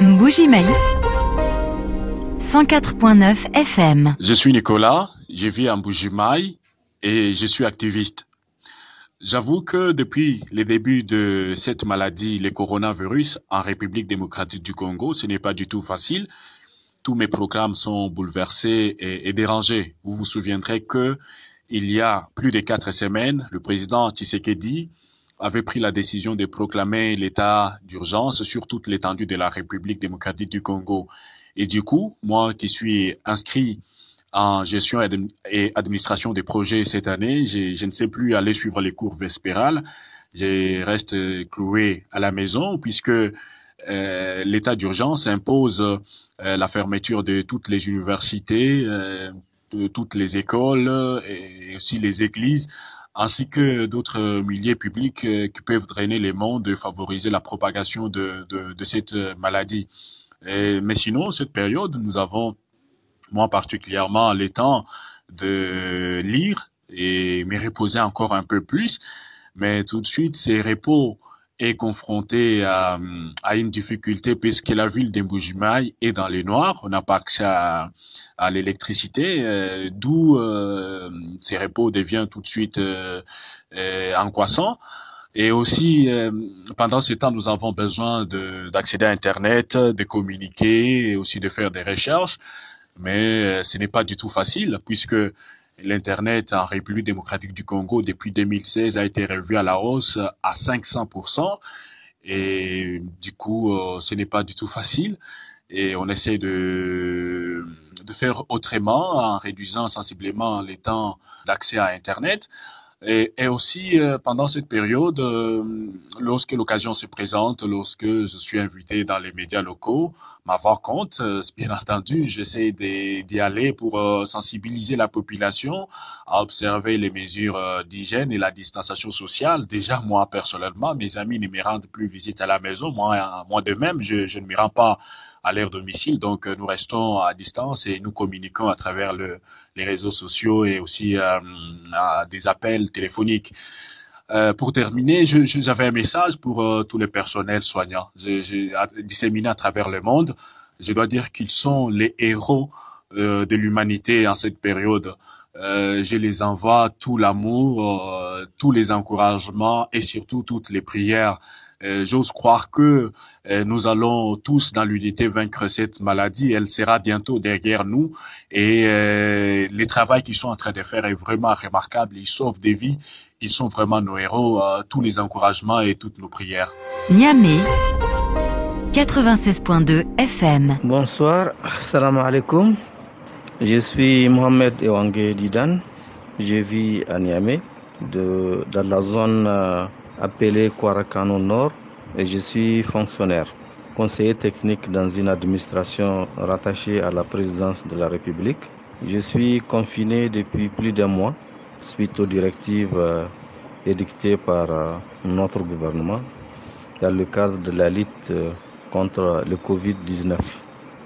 Mbujimaï 104.9 FM. Je suis Nicolas, je vis à Mbujimaï et je suis activiste. J'avoue que depuis les débuts de cette maladie, le coronavirus, en République démocratique du Congo, ce n'est pas du tout facile. Tous mes programmes sont bouleversés et, et dérangés. Vous vous souviendrez que il y a plus de quatre semaines, le président Tshisekedi avait pris la décision de proclamer l'état d'urgence sur toute l'étendue de la République démocratique du Congo. Et du coup, moi qui suis inscrit en gestion et administration des projets cette année. Je ne sais plus aller suivre les cours vespérales. Je reste cloué à la maison puisque euh, l'état d'urgence impose euh, la fermeture de toutes les universités, euh, de toutes les écoles et aussi les églises ainsi que d'autres milliers publics qui peuvent drainer les mondes et favoriser la propagation de, de, de cette maladie. Et, mais sinon, cette période, nous avons moi particulièrement le temps de lire et me reposer encore un peu plus. Mais tout de suite, ces repos est confronté à, à, une difficulté puisque la ville d'Emboujimaï est dans les noirs. On n'a pas accès à, à l'électricité, euh, d'où euh, ces repos devient tout de suite euh, euh angoissant. Et aussi, euh, pendant ce temps, nous avons besoin d'accéder à Internet, de communiquer et aussi de faire des recherches mais euh, ce n'est pas du tout facile puisque l'Internet en République démocratique du Congo depuis 2016 a été revu à la hausse à 500%. Et du coup, euh, ce n'est pas du tout facile. Et on essaie de, de faire autrement en réduisant sensiblement les temps d'accès à Internet. Et, et aussi, euh, pendant cette période, euh, lorsque l'occasion se présente, lorsque je suis invité dans les médias locaux, m'avoir compte, euh, bien entendu, j'essaie d'y aller pour sensibiliser la population à observer les mesures d'hygiène et la distanciation sociale. Déjà, moi, personnellement, mes amis ne me rendent plus visite à la maison. Moi, moi de même, je, je ne me rends pas à leur domicile. Donc, nous restons à distance et nous communiquons à travers le, les réseaux sociaux et aussi euh, à des appels téléphoniques. Euh, pour terminer, j'avais un message pour euh, tous les personnels soignants. J'ai disséminé à travers le monde. Je dois dire qu'ils sont les héros euh, de l'humanité en cette période. Euh, je les envoie tout l'amour, euh, tous les encouragements et surtout toutes les prières. J'ose croire que nous allons tous dans l'unité vaincre cette maladie. Elle sera bientôt derrière nous et les travaux qu'ils sont en train de faire est vraiment remarquable. Ils sauvent des vies. Ils sont vraiment nos héros. tous les encouragements et toutes nos prières. Niamey. 96.2 FM. Bonsoir, salam alaikum. Je suis Mohamed Ewangé Didan. Je vis à Niamey, de, dans la zone euh, appelée Kwarakano Nord, et je suis fonctionnaire, conseiller technique dans une administration rattachée à la présidence de la République. Je suis confiné depuis plus d'un mois suite aux directives euh, édictées par euh, notre gouvernement dans le cadre de la lutte contre le Covid-19.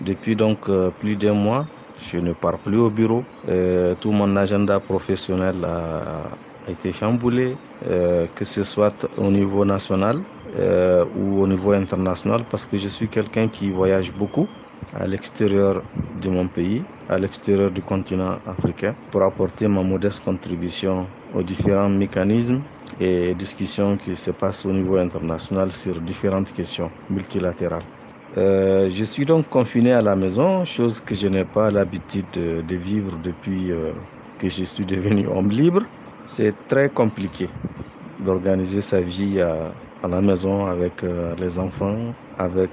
Depuis donc plus d'un mois, je ne pars plus au bureau. Euh, tout mon agenda professionnel a, été chamboulé, euh, que ce soit au niveau national euh, ou au niveau international, parce que je suis quelqu'un qui voyage beaucoup à l'extérieur de mon pays, à l'extérieur du continent africain, pour apporter ma modeste contribution aux différents mécanismes et discussions qui se passent au niveau international sur différentes questions multilatérales. Euh, je suis donc confiné à la maison, chose que je n'ai pas l'habitude de, vivre depuis euh, que je suis devenu homme libre. C'est très compliqué d'organiser sa vie à, la maison avec euh, les enfants, avec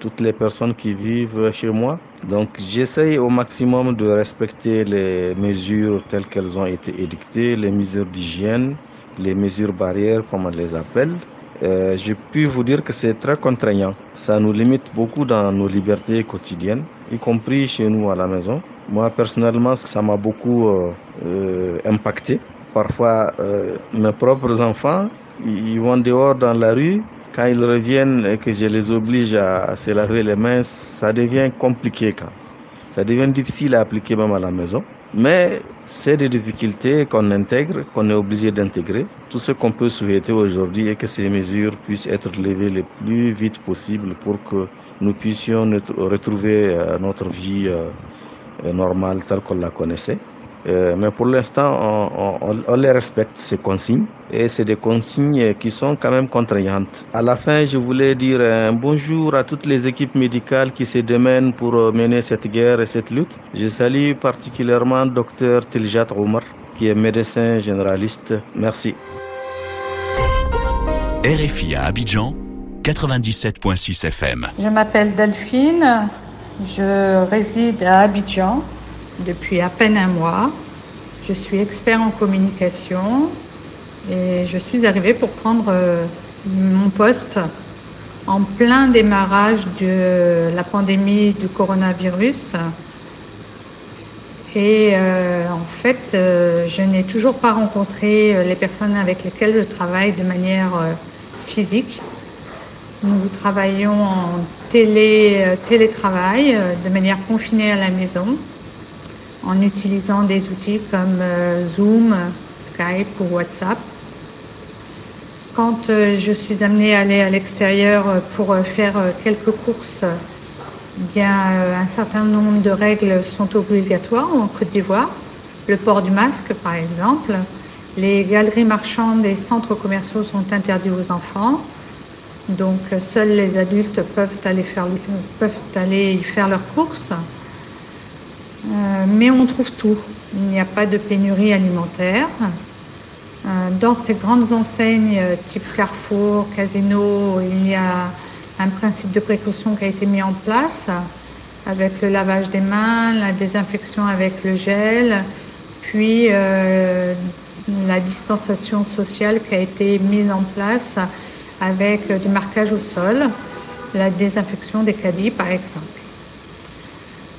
toutes les personnes qui vivent chez moi. Donc j'essaye au maximum de respecter les mesures telles qu'elles ont été édictées, les mesures d'hygiène, les mesures barrières comme on les appelle. Euh, je puis vous dire que c'est très contraignant. Ça nous limite beaucoup dans nos libertés quotidiennes, y compris chez nous à la maison. Moi, personnellement, ça m'a beaucoup euh, euh, impacté. Parfois, euh, mes propres enfants, ils vont dehors dans la rue. Quand ils reviennent et que je les oblige à, se laver les mains, ça devient compliqué. Quand. Ça devient difficile à appliquer même à la maison. Mais c'est des difficultés qu'on intègre, qu'on est obligé d'intégrer. Tout ce qu'on peut souhaiter aujourd'hui est que ces mesures puissent être levées le plus vite possible pour que nous puissions retrouver notre vie normale telle qu'on la connaissait. Euh, mais pour l'instant, on, les respecte, ces consignes. Et c'est des consignes qui sont quand même contraignantes. À la fin, je voulais dire un bonjour à toutes les équipes médicales qui se démènent pour mener cette guerre et cette lutte. Je salue particulièrement Dr Tiljat Omar, qui est médecin généraliste. Merci. RFI à Abidjan, 97.6 FM. Je m'appelle Delphine, je réside à Abidjan depuis à peine un mois. Je suis expert en communication et je suis arrivée pour prendre euh, mon poste en plein démarrage de la pandémie du coronavirus. Et euh, en fait, euh, je n'ai toujours pas rencontré les personnes avec lesquelles je travaille de manière physique. Nous travaillons en télé, télétravail de manière confinée à la maison en utilisant des outils comme euh, Zoom, Skype ou WhatsApp. Quand euh, je suis amenée à aller à l'extérieur euh, pour faire quelques courses, bien, un certain nombre de règles sont obligatoires en Côte d'Ivoire. Le port du masque, par exemple. Les galeries marchandes et centres commerciaux sont interdits aux enfants. Donc, seuls les adultes peuvent aller, faire, peuvent aller y faire leurs courses. Euh, mais on trouve tout. Il n'y a pas de pénurie alimentaire. Euh, dans ces grandes enseignes euh, type Carrefour, Casino, il y a un principe de précaution qui a été mis en place avec le lavage des mains, la désinfection avec le gel, puis la distanciation sociale qui a été mise en place avec du marquage au sol, la désinfection des caddies par exemple.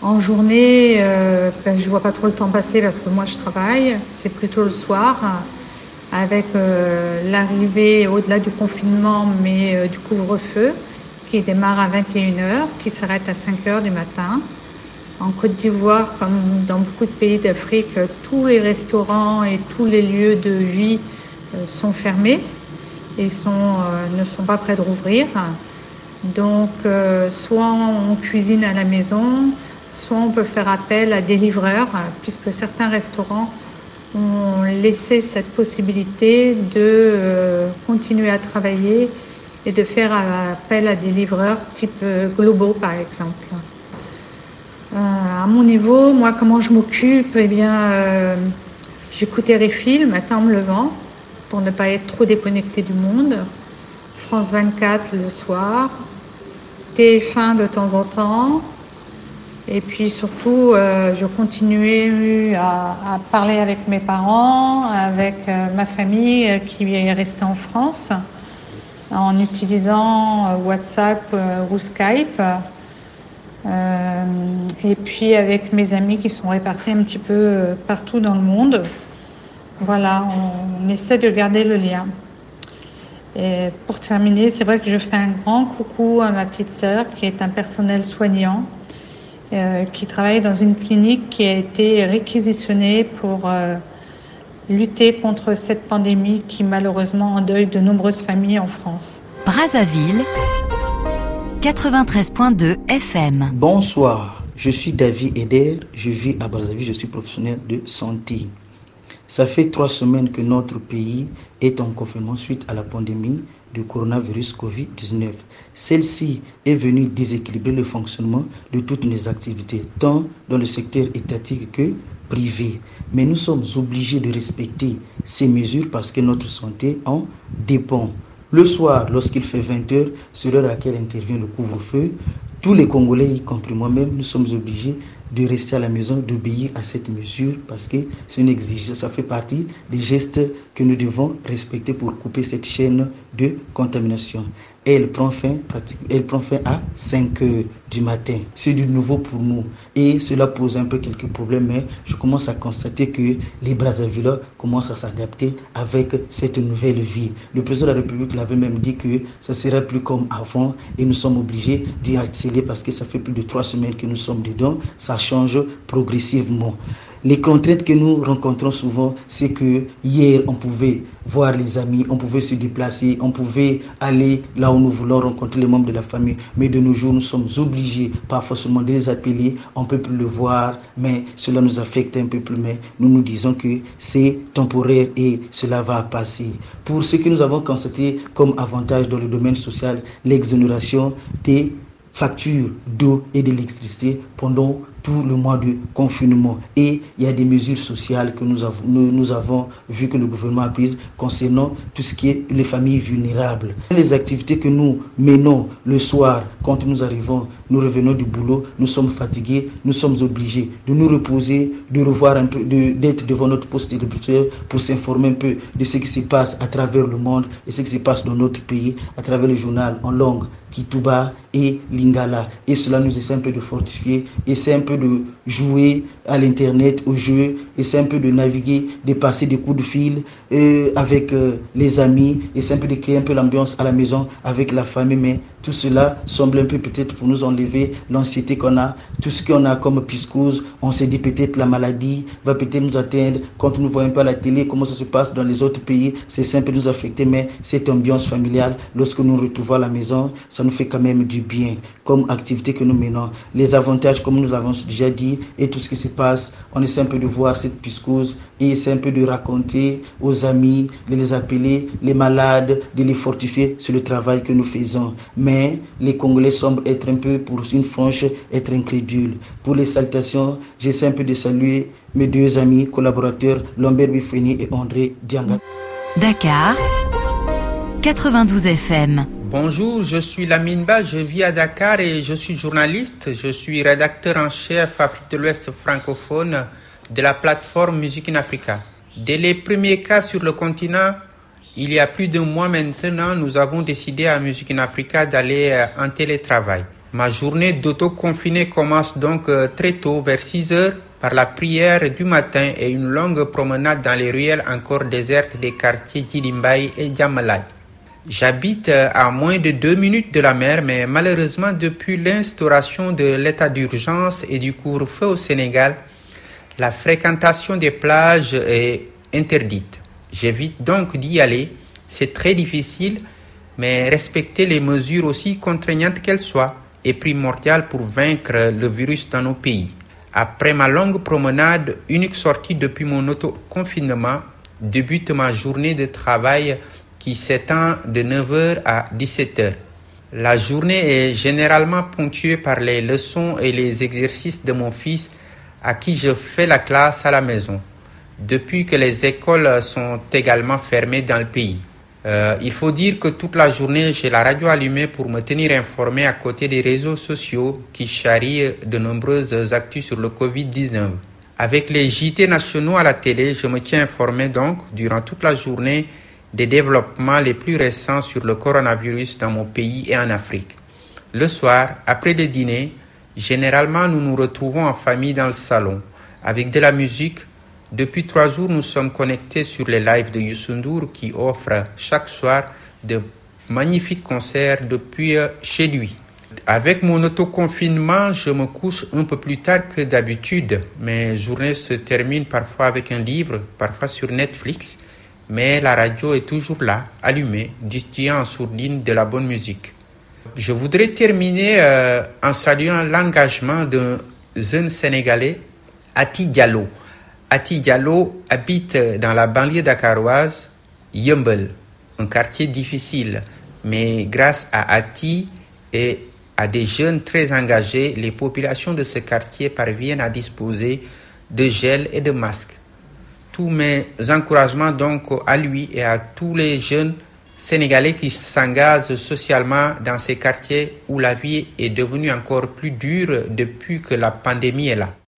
En journée, euh, ben, je vois pas trop le temps passer parce que moi je travaille. C'est plutôt le soir, avec euh, l'arrivée au-delà du confinement, mais euh, du couvre-feu, qui démarre à 21h, qui s'arrête à 5h du matin. En Côte d'Ivoire, comme dans beaucoup de pays d'Afrique, tous les restaurants et tous les lieux de vie euh, sont fermés et sont, ne sont pas prêts de rouvrir. Donc, soit on cuisine à la maison, soit on peut faire appel à des livreurs, puisque certains restaurants ont laissé cette possibilité de euh, continuer à travailler et de faire appel à des livreurs type euh, globaux, par exemple. Euh, à mon niveau, moi, comment je m'occupe? Eh bien, j'écoute RFI le matin en me levant pour ne pas être trop déconnecté du monde. France 24 le soir. TF1 de temps en temps. Et puis surtout, euh, je continuais à, parler avec mes parents, avec euh, ma famille euh, qui est restée en France, en utilisant WhatsApp ou Skype. et puis avec mes amis qui sont répartis un petit peu partout dans le monde. Voilà, on, on essaie de garder le lien. Et pour terminer, c'est vrai que je fais un grand coucou à ma petite sœur qui est un personnel soignant euh, qui travaille dans une clinique qui a été réquisitionnée pour euh, lutter contre cette pandémie qui malheureusement endeuille de nombreuses familles en France. Brazzaville, 93.2 FM. Bonsoir, je suis David Eder, je vis à Brazzaville, je suis professionnel de santé. Ça fait trois semaines que notre pays est en confinement suite à la pandémie du coronavirus Covid-19. Celle-ci est venue déséquilibrer le fonctionnement de toutes nos activités, tant dans le secteur étatique que privé. Mais nous sommes obligés de respecter ces mesures parce que notre santé en dépend. Le soir, lorsqu'il fait 20 heures, c'est l'heure à laquelle intervient le couvre-feu. Tous les Congolais, y compris moi-même, nous sommes obligés de rester à la maison, d'obéir à cette mesure parce que c'est une exigence, ça fait partie des gestes que nous devons respecter pour couper cette chaîne de contamination elle prend fin, elle prend fin à 5 heures du matin. C'est du nouveau pour nous. Et cela pose un peu quelques problèmes, mais je commence à constater que les Brazzaville commencent à s'adapter avec cette nouvelle vie. Le président de la République l'avait même dit que ça serait plus comme avant et nous sommes obligés d'y accélérer parce que ça fait plus de trois semaines que nous sommes dedans. Ça change progressivement. Les contraintes que nous rencontrons souvent, c'est que hier, on pouvait voir les amis, on pouvait se déplacer, on pouvait aller là où nous voulons rencontrer les membres de la famille. Mais de nos jours, nous sommes obligés, pas forcément de les appeler, on peut plus le voir, mais cela nous affecte un peu plus. Mais nous nous disons que c'est temporaire et cela va passer. Pour ce que nous avons constaté comme avantage dans le domaine social, l'exonération des factures d'eau et d'électricité pendant tout le mois de confinement. Et il y a des mesures sociales que nous avons, nous, avons vu que le gouvernement a prises concernant tout ce qui est les familles vulnérables. Les activités que nous menons le soir quand nous arrivons, nous revenons du boulot, nous sommes fatigués, nous sommes obligés de nous reposer, de revoir un peu, d'être devant notre poste de pour s'informer un peu de ce qui se passe à travers le monde et ce qui se passe dans notre pays à travers le journal en langue Kituba et Lingala. Et cela nous essaie un peu de fortifier c'est un peu de jouer à l'internet, au jeu, c'est un peu de naviguer, de passer des coups de fil euh, avec euh, les amis, c'est un peu de créer un peu l'ambiance à la maison avec la famille. Mais tout cela semble un peu peut-être pour nous enlever l'anxiété qu'on a, tout ce qu'on a comme piscose. On s'est dit peut-être la maladie va peut-être nous atteindre quand nous voyons pas la télé, comment ça se passe dans les autres pays. C'est simple nous affecter, mais cette ambiance familiale, lorsque nous retrouvons à la maison, nous fait quand même du bien comme activité que nous menons. Les avantages, comme nous l'avons déjà dit, et tout ce qui se passe, on essaie un peu de voir cette piscose et essaie un peu de raconter aux amis, de les appeler, les malades, de les fortifier sur le travail que nous faisons. Mais les Congolais semblent être un peu, pour une franche, être incrédules. Pour les salutations, j'essaie un peu de saluer mes deux amis collaborateurs, Lambert Bifeni et André Dianga. Dakar, 92 FM. Bonjour, je suis Lamine Ba, je vis à Dakar et je suis journaliste. Je suis rédacteur en chef Afrique de l'Ouest francophone de la plateforme Musique in Africa. Dès les premiers cas sur le continent, il y a plus d'un mois maintenant, nous avons décidé à Musique in Africa d'aller euh, en télétravail. Ma journée d'auto-confiné commence donc euh, très tôt, vers 6 heures, par la prière du matin et une longue promenade dans les ruelles encore désertes des quartiers Djilimbaï et Djamalai. J'habite euh, à moins de deux minutes de la mer, mais malheureusement, depuis l'instauration de l'état d'urgence et du couvre-feu au Sénégal, la fréquentation des plages est interdite. J'évite donc d'y aller. C'est très difficile, mais respecter les mesures aussi contraignantes qu'elles soient est primordial pour vaincre le virus dans nos pays. Après ma longue promenade, unique sortie depuis mon auto-confinement, débute ma journée de travail qui s'étend de 9h à 17h. La journée est généralement ponctuée par les leçons et les exercices de mon fils à qui je fais la classe à la maison, depuis que les écoles sont également fermées dans le pays. Euh, il faut dire que toute la journée, j'ai la radio allumée pour me tenir informé à côté des réseaux sociaux qui charrient de nombreuses actus sur le Covid-19. Avec les JT nationaux à la télé, je me tiens informé donc durant toute la journée des développements les plus récents sur le coronavirus dans mon pays et en Afrique. Le soir, après le dîner, généralement nous nous retrouvons en famille dans le salon, avec de la musique. Depuis trois jours, nous sommes connectés sur les lives de Yusundur qui offre chaque soir de magnifiques concerts depuis euh, chez lui. Avec mon autoconfinement, je me couche un peu plus tard que d'habitude. Mes journées se terminent parfois avec un livre, parfois sur Netflix mais la radio est toujours là, allumée, distillant en sourdine de la bonne musique. Je voudrais terminer euh, en saluant l'engagement d'un jeune Sénégalais, Ati Diallo. Ati Diallo habite dans la banlieue dakaroise, Yumbel, un quartier difficile, mais grâce à Ati et à des jeunes très engagés, les populations de ce quartier parviennent à disposer de gel et de masques tous mes encouragements donc à lui et à tous les jeunes Sénégalais qui s'engagent socialement dans ces quartiers où la vie est devenue encore plus dure depuis que la pandémie est là.